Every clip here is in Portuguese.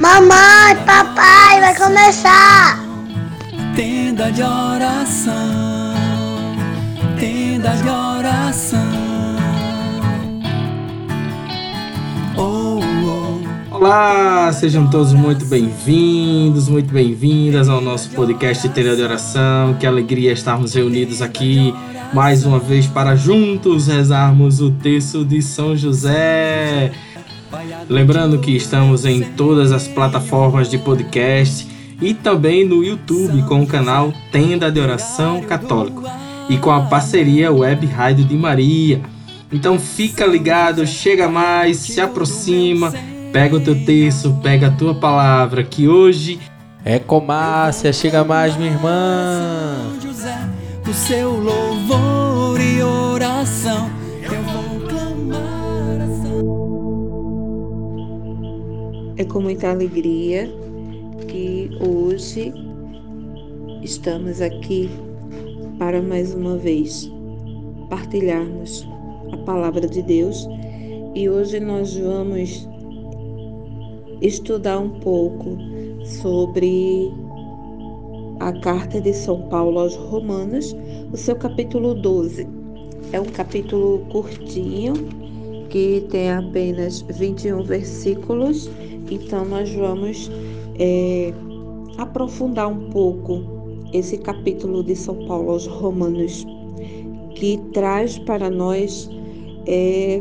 Mamãe, papai, vai começar! Tenda de oração, tenda de oração. Oh, oh. Olá, sejam todos muito bem-vindos, muito bem-vindas ao nosso podcast Tenda de Oração. Que alegria estarmos reunidos aqui mais uma vez para juntos rezarmos o texto de São José. Lembrando que estamos em todas as plataformas de podcast e também no YouTube com o canal Tenda de Oração Católico e com a parceria Web Rádio de Maria. Então fica ligado, chega mais, se aproxima, pega o teu texto, pega a tua palavra, que hoje é com Márcia, chega mais, minha irmã. O seu louvor e oração. Eu vou clamar É com muita alegria que hoje estamos aqui para mais uma vez partilharmos a palavra de Deus e hoje nós vamos estudar um pouco sobre a carta de São Paulo aos Romanos, o seu capítulo 12. É um capítulo curtinho que tem apenas 21 versículos então, nós vamos é, aprofundar um pouco esse capítulo de São Paulo aos Romanos, que traz para nós é,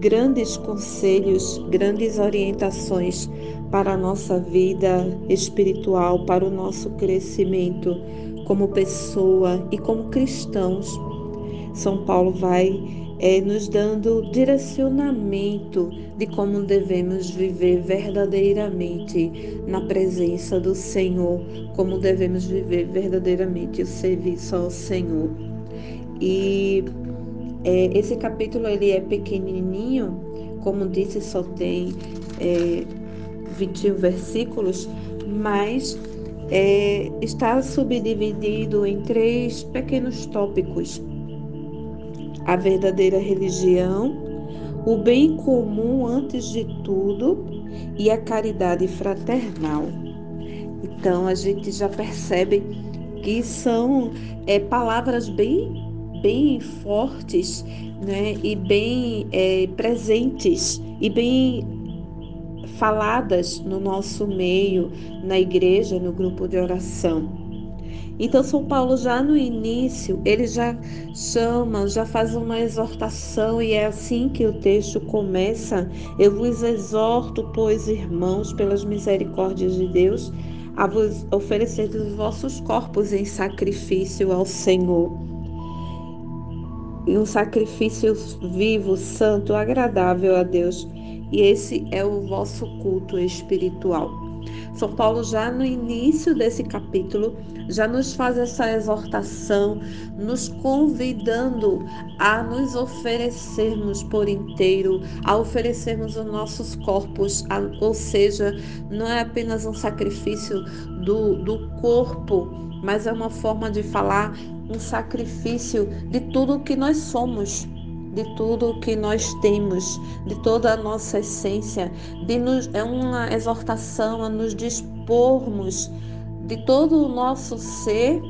grandes conselhos, grandes orientações para a nossa vida espiritual, para o nosso crescimento como pessoa e como cristãos. São Paulo vai é, nos dando direcionamento de como devemos viver verdadeiramente na presença do Senhor, como devemos viver verdadeiramente o serviço ao Senhor. E é, esse capítulo ele é pequenininho, como disse, só tem é, 21 versículos, mas é, está subdividido em três pequenos tópicos a verdadeira religião, o bem comum antes de tudo e a caridade fraternal. Então a gente já percebe que são é, palavras bem, bem fortes né, e bem é, presentes e bem faladas no nosso meio, na igreja, no grupo de oração. Então, São Paulo, já no início, ele já chama, já faz uma exortação, e é assim que o texto começa. Eu vos exorto, pois, irmãos, pelas misericórdias de Deus, a vos oferecer os vossos corpos em sacrifício ao Senhor. E um sacrifício vivo, santo, agradável a Deus. E esse é o vosso culto espiritual. São Paulo, já no início desse capítulo, já nos faz essa exortação, nos convidando a nos oferecermos por inteiro, a oferecermos os nossos corpos, ou seja, não é apenas um sacrifício do, do corpo, mas é uma forma de falar um sacrifício de tudo o que nós somos de tudo que nós temos, de toda a nossa essência, de nos, é uma exortação a nos dispormos de todo o nosso ser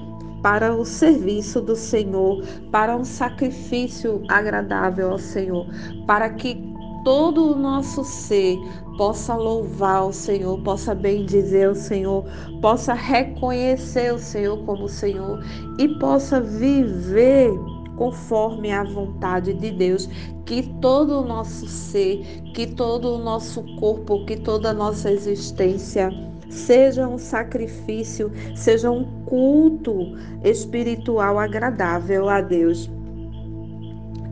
para o serviço do Senhor, para um sacrifício agradável ao Senhor, para que todo o nosso ser possa louvar o Senhor, possa bendizer o Senhor, possa reconhecer o Senhor como Senhor e possa viver conforme a vontade de Deus, que todo o nosso ser, que todo o nosso corpo, que toda a nossa existência seja um sacrifício, seja um culto espiritual agradável a Deus.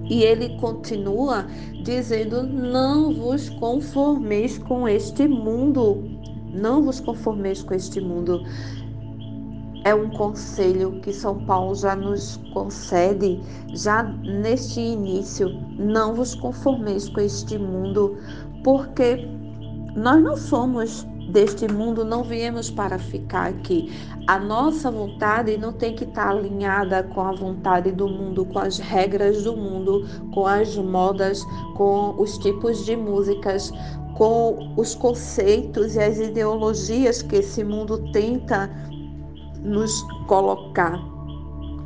E ele continua dizendo: Não vos conformeis com este mundo. Não vos conformeis com este mundo é um conselho que São Paulo já nos concede, já neste início. Não vos conformeis com este mundo, porque nós não somos deste mundo não viemos para ficar aqui. A nossa vontade não tem que estar alinhada com a vontade do mundo, com as regras do mundo, com as modas, com os tipos de músicas, com os conceitos e as ideologias que esse mundo tenta nos colocar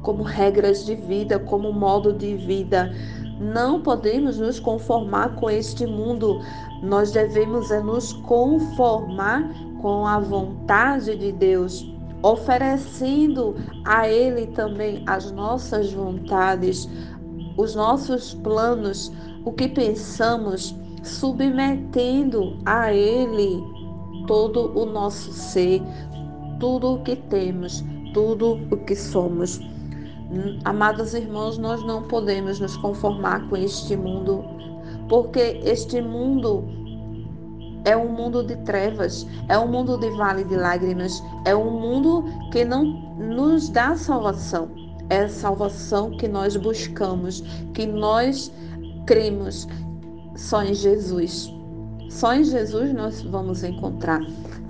como regras de vida, como modo de vida. Não podemos nos conformar com este mundo. Nós devemos é nos conformar com a vontade de Deus, oferecendo a Ele também as nossas vontades, os nossos planos, o que pensamos, submetendo a Ele todo o nosso ser, tudo o que temos, tudo o que somos. Amados irmãos, nós não podemos nos conformar com este mundo, porque este mundo é um mundo de trevas, é um mundo de vale de lágrimas, é um mundo que não nos dá salvação. É a salvação que nós buscamos, que nós cremos só em Jesus. Só em Jesus nós vamos encontrar.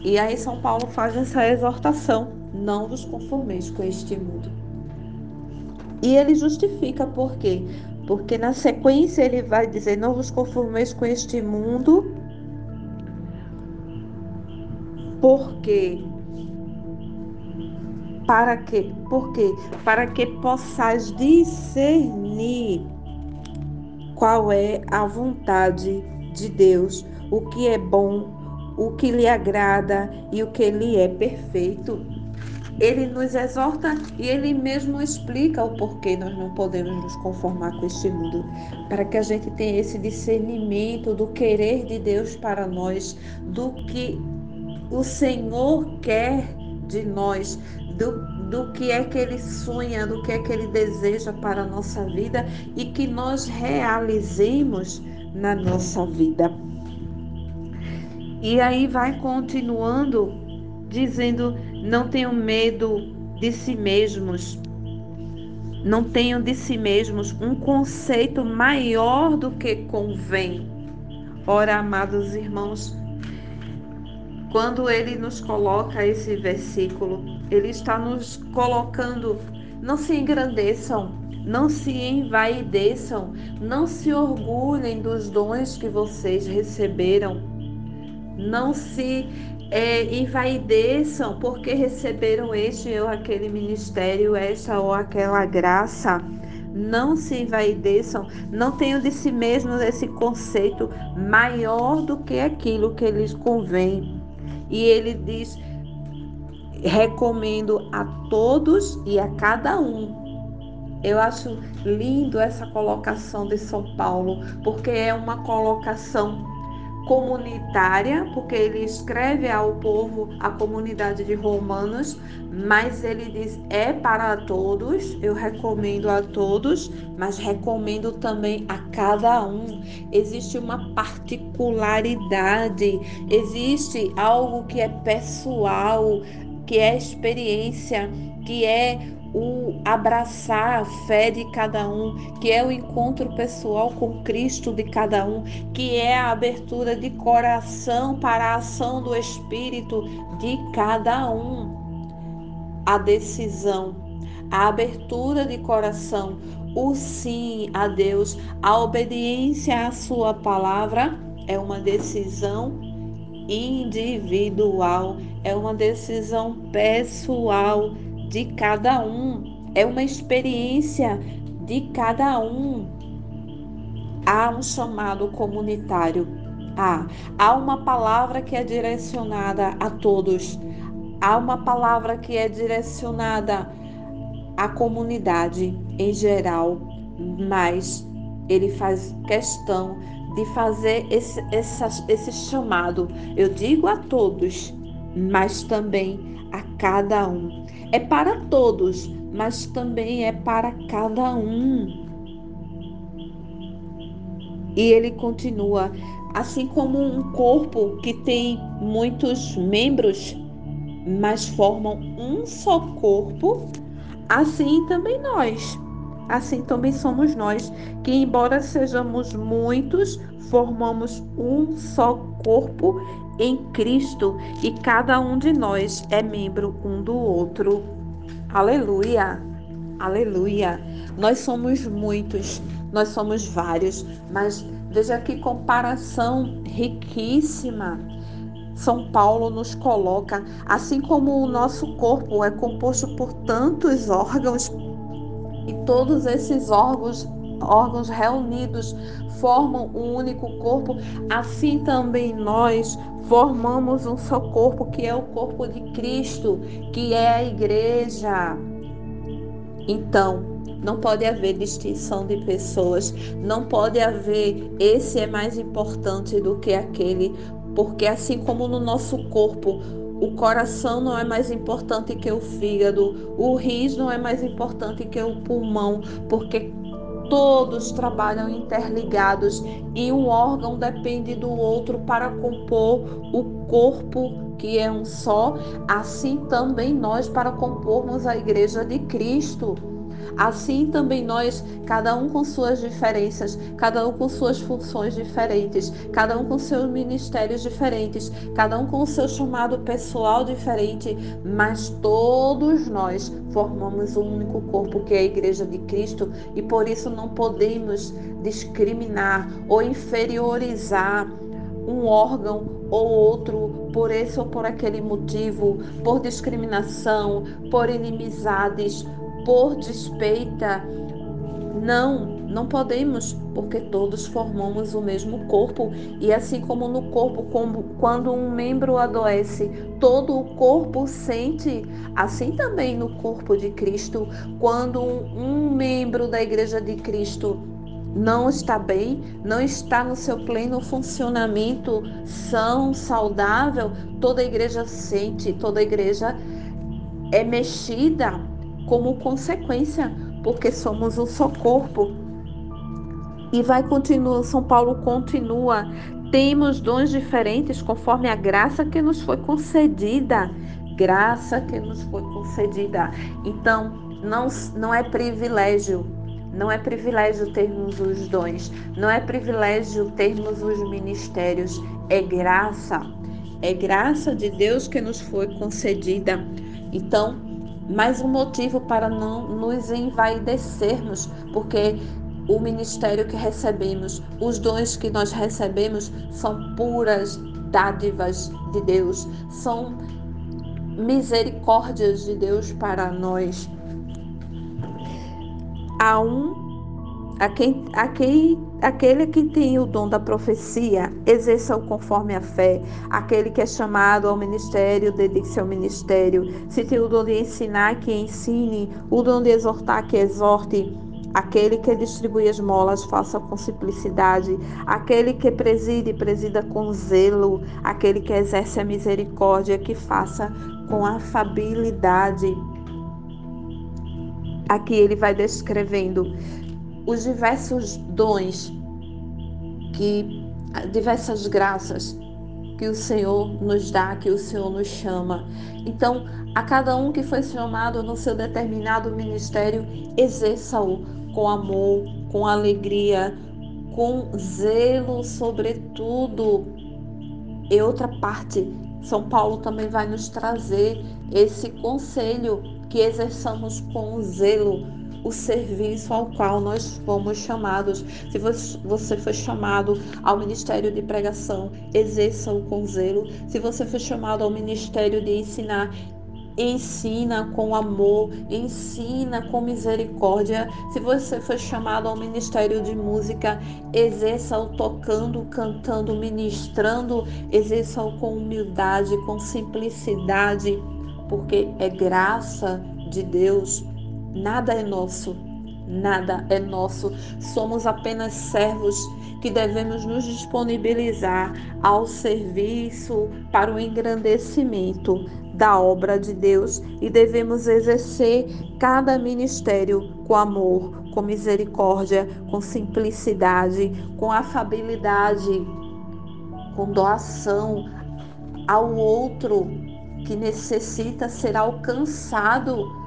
E aí São Paulo faz essa exortação: não vos conformeis com este mundo. E ele justifica por quê? Porque na sequência ele vai dizer: Não vos conformeis com este mundo, porque para que porque para que possais discernir qual é a vontade de Deus, o que é bom, o que lhe agrada e o que lhe é perfeito ele nos exorta e ele mesmo explica o porquê nós não podemos nos conformar com este mundo, para que a gente tenha esse discernimento do querer de Deus para nós, do que o Senhor quer de nós, do, do que é que ele sonha, do que é que ele deseja para a nossa vida e que nós realizemos na nossa vida. E aí vai continuando dizendo não tenham medo de si mesmos. Não tenham de si mesmos um conceito maior do que convém. Ora, amados irmãos, quando ele nos coloca esse versículo, ele está nos colocando, não se engrandeçam, não se envaideçam, não se orgulhem dos dons que vocês receberam, não se é, envaideçam porque receberam este ou aquele ministério, esta ou aquela graça. Não se envaideçam, não tenham de si mesmos esse conceito maior do que aquilo que lhes convém. E ele diz: recomendo a todos e a cada um. Eu acho lindo essa colocação de São Paulo, porque é uma colocação comunitária, porque ele escreve ao povo, à comunidade de Romanos, mas ele diz é para todos, eu recomendo a todos, mas recomendo também a cada um. Existe uma particularidade, existe algo que é pessoal, que é experiência, que é o abraçar a fé de cada um, que é o encontro pessoal com Cristo de cada um, que é a abertura de coração para a ação do Espírito de cada um. A decisão, a abertura de coração, o sim a Deus, a obediência à Sua palavra é uma decisão individual, é uma decisão pessoal de cada um, é uma experiência de cada um. Há um chamado comunitário. Há, há uma palavra que é direcionada a todos. Há uma palavra que é direcionada à comunidade em geral, mas ele faz questão de fazer esse, esse chamado. Eu digo a todos, mas também a cada um. É para todos, mas também é para cada um. E ele continua: assim como um corpo que tem muitos membros, mas formam um só corpo, assim também nós. Assim também somos nós, que embora sejamos muitos, formamos um só corpo em Cristo e cada um de nós é membro um do outro. Aleluia! Aleluia! Nós somos muitos, nós somos vários, mas veja que comparação riquíssima. São Paulo nos coloca, assim como o nosso corpo é composto por tantos órgãos, e todos esses órgãos, órgãos reunidos formam um único corpo, assim também nós formamos um só corpo, que é o corpo de Cristo, que é a igreja. Então, não pode haver distinção de pessoas, não pode haver esse é mais importante do que aquele, porque assim como no nosso corpo, o coração não é mais importante que o fígado, o rins não é mais importante que o pulmão, porque todos trabalham interligados e um órgão depende do outro para compor o corpo que é um só, assim também nós para compormos a igreja de Cristo. Assim também nós, cada um com suas diferenças, cada um com suas funções diferentes, cada um com seus ministérios diferentes, cada um com seu chamado pessoal diferente, mas todos nós formamos um único corpo que é a Igreja de Cristo e por isso não podemos discriminar ou inferiorizar um órgão ou outro por esse ou por aquele motivo, por discriminação, por inimizades, por despeita. Não, não podemos, porque todos formamos o mesmo corpo. E assim como no corpo, como quando um membro adoece, todo o corpo sente, assim também no corpo de Cristo, quando um membro da igreja de Cristo não está bem, não está no seu pleno funcionamento são, saudável, toda a igreja sente, toda a igreja é mexida como consequência, porque somos um só corpo. E vai continuar, São Paulo continua, temos dons diferentes conforme a graça que nos foi concedida. Graça que nos foi concedida. Então, não, não é privilégio, não é privilégio termos os dons, não é privilégio termos os ministérios, é graça. É graça de Deus que nos foi concedida. Então, mais um motivo para não nos envaidecermos, porque o ministério que recebemos, os dons que nós recebemos são puras dádivas de Deus, são misericórdias de Deus para nós. Há um a quem, a quem, aquele que tem o dom da profecia, exerça-o conforme a fé. Aquele que é chamado ao ministério, dedique-se ao ministério. Se tem o dom de ensinar, que ensine. O dom de exortar, que exorte. Aquele que distribui as molas, faça com simplicidade. Aquele que preside, presida com zelo. Aquele que exerce a misericórdia, que faça com afabilidade. Aqui ele vai descrevendo os diversos dons que diversas graças que o Senhor nos dá, que o Senhor nos chama. Então, a cada um que foi chamado no seu determinado ministério, exerça-o com amor, com alegria, com zelo, sobretudo. E outra parte, São Paulo também vai nos trazer esse conselho que exerçamos com zelo o serviço ao qual nós fomos chamados. Se você foi chamado ao ministério de pregação, exerça-o com zelo. Se você foi chamado ao ministério de ensinar, ensina com amor, ensina com misericórdia. Se você foi chamado ao ministério de música, exerça-o tocando, cantando, ministrando, exerça-o com humildade, com simplicidade, porque é graça de Deus Nada é nosso, nada é nosso. Somos apenas servos que devemos nos disponibilizar ao serviço para o engrandecimento da obra de Deus e devemos exercer cada ministério com amor, com misericórdia, com simplicidade, com afabilidade, com doação ao outro que necessita ser alcançado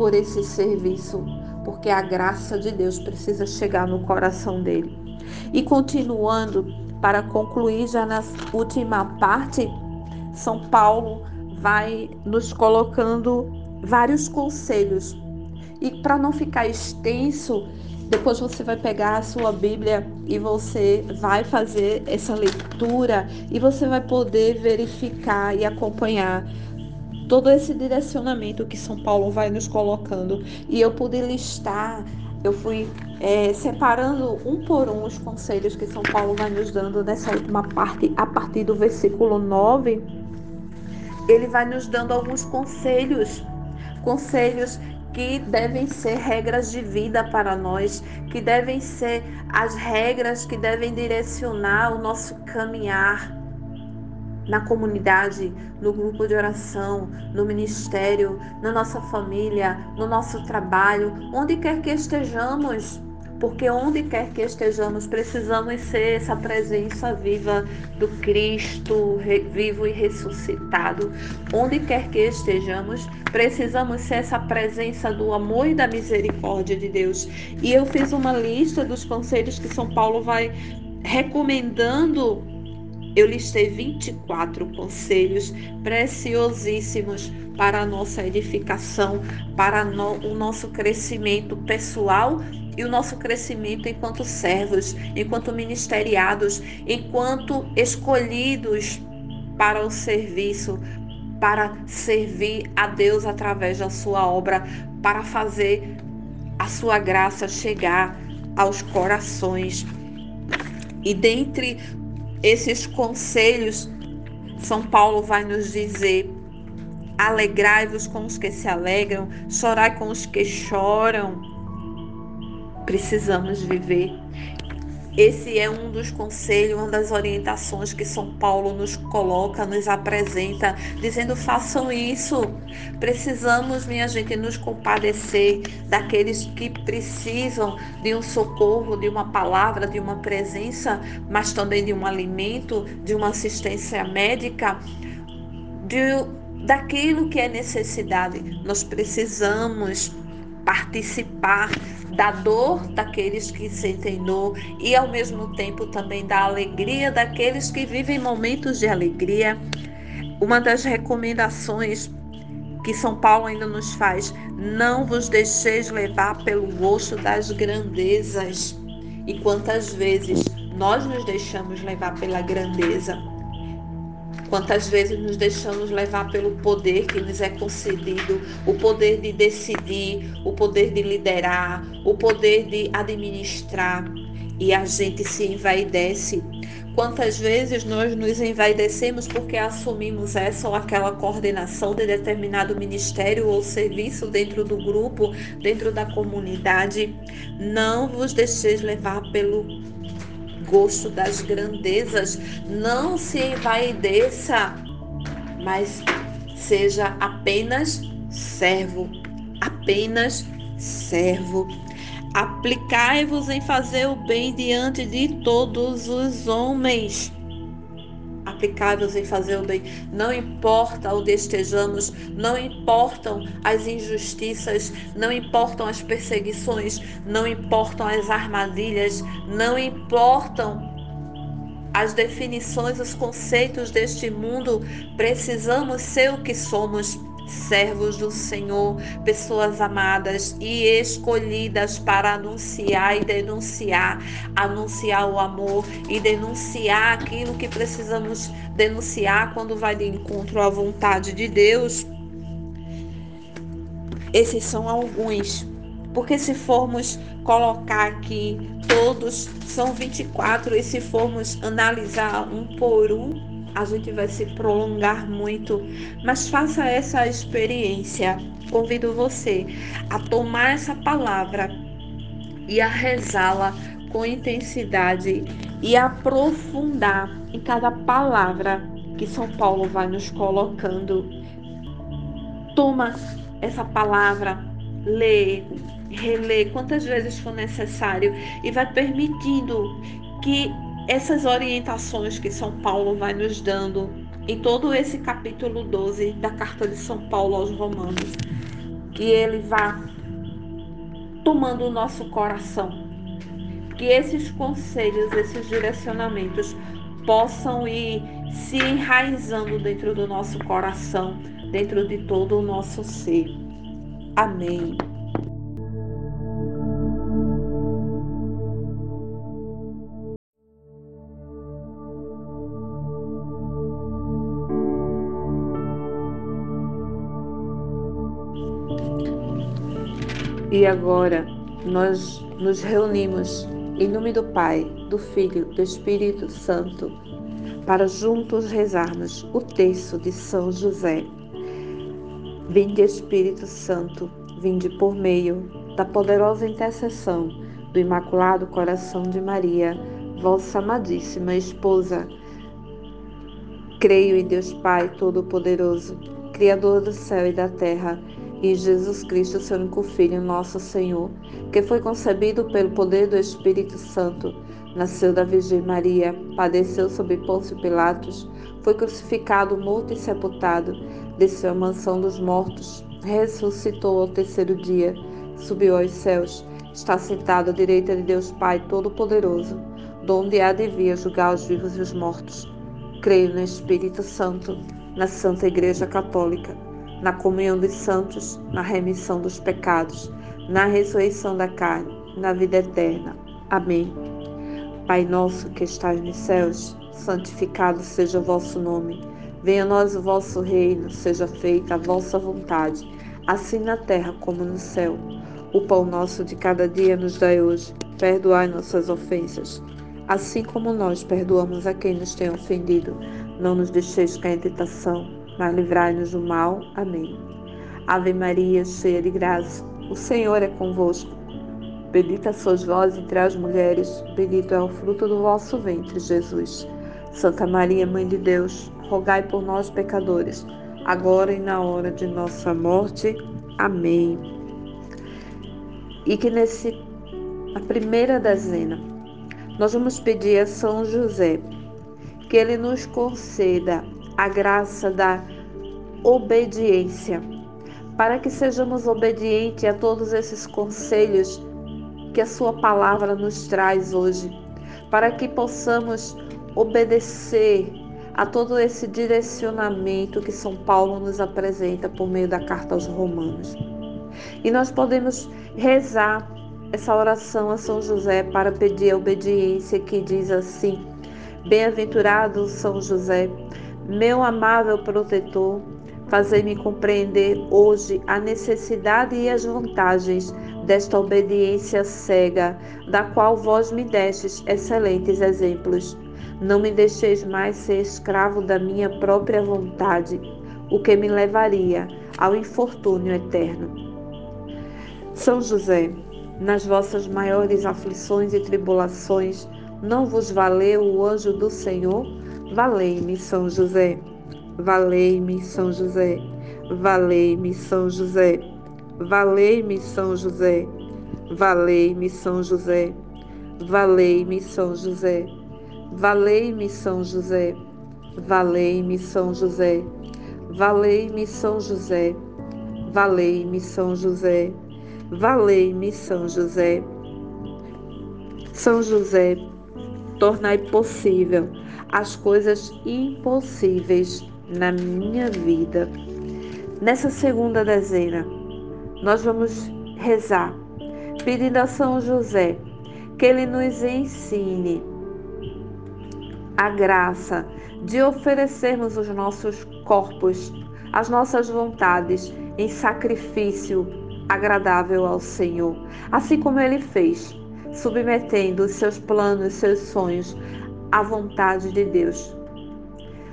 por esse serviço, porque a graça de Deus precisa chegar no coração dele. E continuando, para concluir já na última parte, São Paulo vai nos colocando vários conselhos. E para não ficar extenso, depois você vai pegar a sua Bíblia e você vai fazer essa leitura e você vai poder verificar e acompanhar todo esse direcionamento que São Paulo vai nos colocando. E eu pude listar, eu fui é, separando um por um os conselhos que São Paulo vai nos dando nessa última parte, a partir do versículo 9. Ele vai nos dando alguns conselhos, conselhos que devem ser regras de vida para nós, que devem ser as regras que devem direcionar o nosso caminhar na comunidade, no grupo de oração, no ministério, na nossa família, no nosso trabalho, onde quer que estejamos porque onde quer que estejamos, precisamos ser essa presença viva do Cristo vivo e ressuscitado. Onde quer que estejamos, precisamos ser essa presença do amor e da misericórdia de Deus. E eu fiz uma lista dos conselhos que São Paulo vai recomendando. Eu listei 24 conselhos preciosíssimos para a nossa edificação, para o nosso crescimento pessoal e o nosso crescimento enquanto servos, enquanto ministeriados, enquanto escolhidos para o serviço, para servir a Deus através da sua obra, para fazer a sua graça chegar aos corações. E dentre esses conselhos, São Paulo vai nos dizer: alegrai-vos com os que se alegram, chorai com os que choram precisamos viver. Esse é um dos conselhos, uma das orientações que São Paulo nos coloca, nos apresenta, dizendo: façam isso. Precisamos, minha gente, nos compadecer daqueles que precisam de um socorro, de uma palavra, de uma presença, mas também de um alimento, de uma assistência médica, de, daquilo que é necessidade. Nós precisamos participar da dor daqueles que sentem dor e ao mesmo tempo também da alegria daqueles que vivem momentos de alegria. Uma das recomendações que São Paulo ainda nos faz, não vos deixeis levar pelo gosto das grandezas. E quantas vezes nós nos deixamos levar pela grandeza? Quantas vezes nos deixamos levar pelo poder que nos é concedido, o poder de decidir, o poder de liderar, o poder de administrar, e a gente se envaidece. Quantas vezes nós nos envaidecemos porque assumimos essa ou aquela coordenação de determinado ministério ou serviço dentro do grupo, dentro da comunidade? Não vos deixeis levar pelo gosto das grandezas. Não se envaideça, mas seja apenas servo, apenas servo. Aplicai-vos em fazer o bem diante de todos os homens aplicados em fazer o bem. Não importa onde estejamos, não importam as injustiças, não importam as perseguições, não importam as armadilhas, não importam as definições, os conceitos deste mundo. Precisamos ser o que somos servos do Senhor, pessoas amadas e escolhidas para anunciar e denunciar, anunciar o amor e denunciar aquilo que precisamos denunciar quando vai de encontro à vontade de Deus. Esses são alguns. Porque se formos colocar aqui todos, são 24, e se formos analisar um por um, a gente vai se prolongar muito, mas faça essa experiência. Convido você a tomar essa palavra e a rezá-la com intensidade e aprofundar em cada palavra que São Paulo vai nos colocando. Toma essa palavra, lê, relê quantas vezes for necessário e vai permitindo que essas orientações que São Paulo vai nos dando em todo esse capítulo 12 da carta de São Paulo aos Romanos, que ele vá tomando o nosso coração. Que esses conselhos, esses direcionamentos possam ir se enraizando dentro do nosso coração, dentro de todo o nosso ser. Amém. E agora nós nos reunimos em nome do Pai, do Filho, do Espírito Santo, para juntos rezarmos o texto de São José. Vinde Espírito Santo, vinde por meio da poderosa intercessão do Imaculado Coração de Maria, vossa amadíssima esposa. Creio em Deus Pai Todo-Poderoso, Criador do céu e da terra e Jesus Cristo, seu único Filho, nosso Senhor, que foi concebido pelo poder do Espírito Santo, nasceu da Virgem Maria, padeceu sob Pôncio Pilatos, foi crucificado, morto e sepultado, desceu à mansão dos mortos, ressuscitou ao terceiro dia, subiu aos céus, está sentado à direita de Deus Pai Todo-Poderoso, donde há de vir julgar os vivos e os mortos. Creio no Espírito Santo, na Santa Igreja Católica na comunhão dos santos, na remissão dos pecados, na ressurreição da carne, na vida eterna. Amém. Pai nosso que estais nos céus, santificado seja o vosso nome. Venha a nós o vosso reino, seja feita a vossa vontade, assim na terra como no céu. O pão nosso de cada dia nos dai hoje. Perdoai nossas ofensas, assim como nós perdoamos a quem nos tem ofendido. Não nos deixeis cair em tentação mas livrai-nos do mal. Amém. Ave Maria, cheia de graça, o Senhor é convosco. Bendita sois vós entre as mulheres, bendito é o fruto do vosso ventre, Jesus. Santa Maria, Mãe de Deus, rogai por nós, pecadores, agora e na hora de nossa morte. Amém. E que nesse a primeira dezena nós vamos pedir a São José que ele nos conceda a graça da obediência, para que sejamos obedientes a todos esses conselhos que a Sua palavra nos traz hoje, para que possamos obedecer a todo esse direcionamento que São Paulo nos apresenta por meio da carta aos Romanos. E nós podemos rezar essa oração a São José para pedir a obediência que diz assim: Bem-aventurado São José, meu amável protetor, fazei-me compreender hoje a necessidade e as vantagens desta obediência cega, da qual vós me destes excelentes exemplos. Não me deixeis mais ser escravo da minha própria vontade, o que me levaria ao infortúnio eterno. São José, nas vossas maiores aflições e tribulações, não vos valeu o anjo do Senhor? Valei-me, São José. Valei-me, São José. Valei-me, São José. Valei-me, São José. Valei-me, São José. Valei-me, São José. Valei-me, São José. Valei-me, São José. Valei-me, São José. Valei-me, São José. Valei-me, São José. São José, tornai possível as coisas impossíveis na minha vida. Nessa segunda dezena, nós vamos rezar, pedindo a São José que ele nos ensine a graça de oferecermos os nossos corpos, as nossas vontades em sacrifício agradável ao Senhor, assim como ele fez, submetendo os seus planos, seus sonhos a vontade de Deus.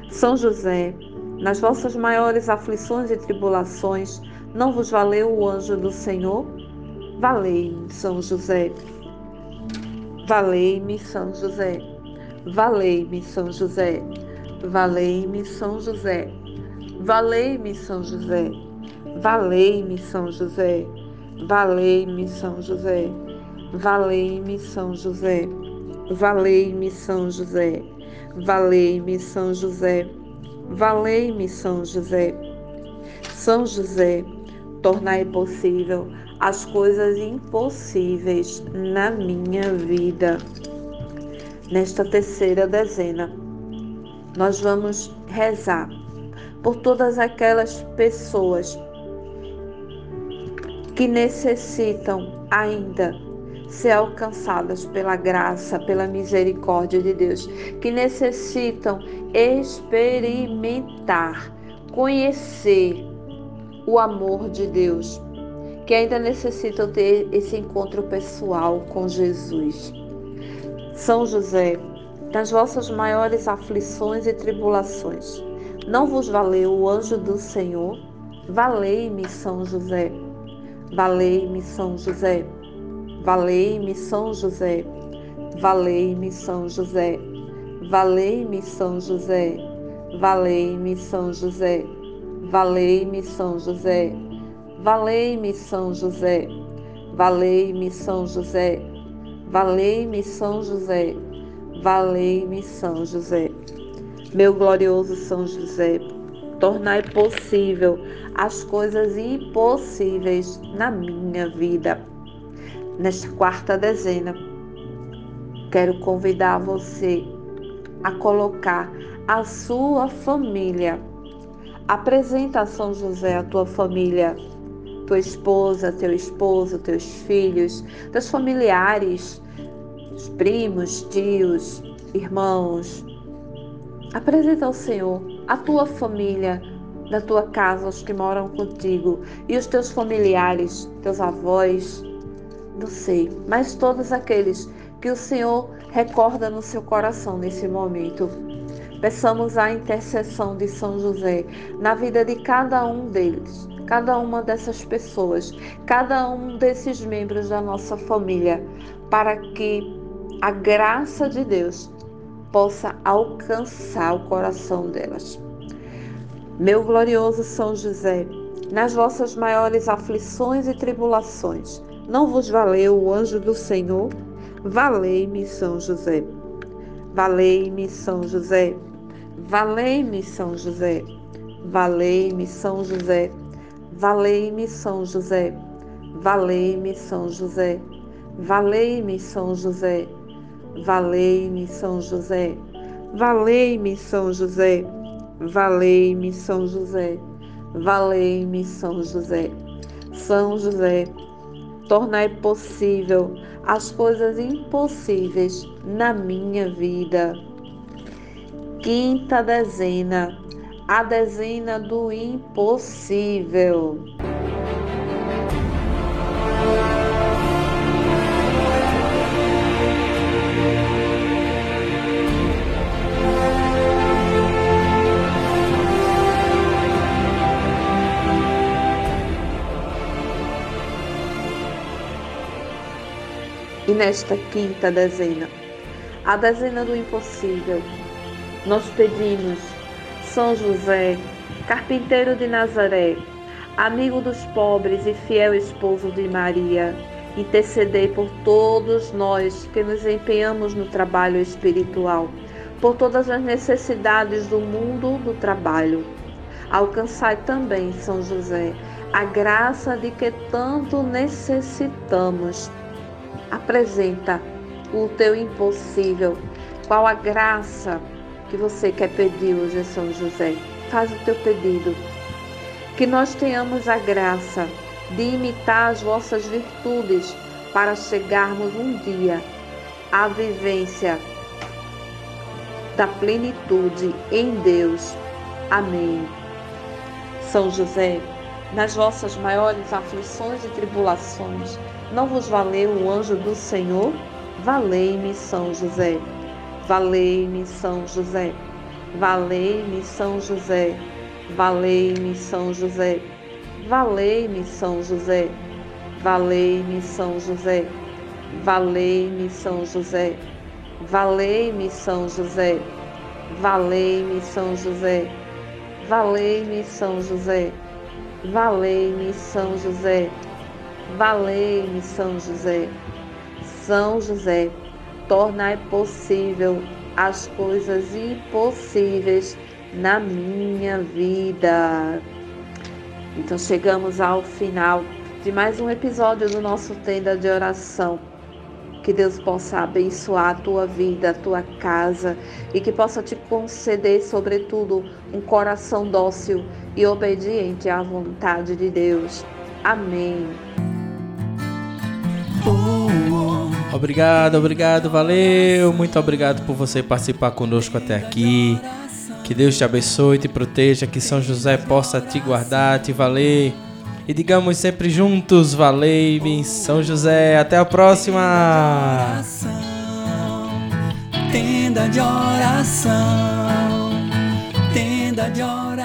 São José, nas vossas maiores aflições e tribulações, não vos valeu o anjo do Senhor? Valei-me, São José. Valei-me, São José. Valei-me, São José. Valei-me, São José. Valei-me, São José. Valei-me, São José. Valei-me, São José. Valei-me, São José. Valei-me, São José. Valei-me, São José. Valei-me, São José. São José, tornai possível as coisas impossíveis na minha vida. Nesta terceira dezena, nós vamos rezar por todas aquelas pessoas que necessitam ainda ser alcançadas pela graça, pela misericórdia de Deus, que necessitam experimentar, conhecer o amor de Deus, que ainda necessitam ter esse encontro pessoal com Jesus. São José, nas vossas maiores aflições e tribulações, não vos valeu o anjo do Senhor? Valei-me, São José. Valei-me, São José. Valei-me, São José. Valei-me, São José. Valei-me, São José. Valei-me, São José. Valei-me, São José. Valei-me, São José. Valei-me, São José. Valei-me, São José. Valei-me, São José. Meu glorioso São José, tornai possível as coisas impossíveis na minha vida. Nesta quarta dezena, quero convidar você a colocar a sua família. Apresenta a São José a tua família, tua esposa, teu esposo, teus filhos, teus familiares, os primos, tios, irmãos. Apresenta ao Senhor a tua família, da tua casa, os que moram contigo e os teus familiares, teus avós, não sei, mas todos aqueles que o Senhor recorda no seu coração nesse momento. Peçamos a intercessão de São José na vida de cada um deles, cada uma dessas pessoas, cada um desses membros da nossa família, para que a graça de Deus possa alcançar o coração delas. Meu glorioso São José, nas vossas maiores aflições e tribulações, não vos valeu o anjo do Senhor? Valei-me, São José. Valei-me, São José. Valei-me, São José. Valei-me, São José. Valei-me, São José. Valei-me, São José. Valei-me, São José. Valei-me, São José. Valei-me, São José. Valei-me, São José. Valei-me, São José. São José, tornai possível as coisas impossíveis na minha vida. Quinta dezena, a dezena do impossível. Nesta quinta dezena, a dezena do impossível, nós pedimos São José, carpinteiro de Nazaré, amigo dos pobres e fiel esposo de Maria, intercedei por todos nós que nos empenhamos no trabalho espiritual, por todas as necessidades do mundo do trabalho. Alcançai também, São José, a graça de que tanto necessitamos apresenta o teu impossível. Qual a graça que você quer pedir hoje, São José? Faz o teu pedido. Que nós tenhamos a graça de imitar as vossas virtudes para chegarmos um dia à vivência da plenitude em Deus. Amém. São José, nas vossas maiores aflições e tribulações, não vos valeu o anjo do Senhor? Valei-me, São José. Valei-me, São José. Valei-me, São José. Valei-me, São José. Valei-me, São José. Valei-me, São José. Valei-me, São José. Valei-me, São José. Valei-me, São José. Valei-me, São José. Valei-me, São José. Valei-me, São José. São José, tornai possível as coisas impossíveis na minha vida. Então chegamos ao final de mais um episódio do nosso Tenda de Oração. Que Deus possa abençoar a tua vida, a tua casa e que possa te conceder, sobretudo, um coração dócil e obediente à vontade de Deus. Amém. Obrigado, obrigado, valeu. Muito obrigado por você participar conosco até aqui. Que Deus te abençoe, te proteja, que São José possa te guardar, te valer. E digamos sempre juntos, valei-me, São José. Até a próxima! Tenda de oração, tenda de oração.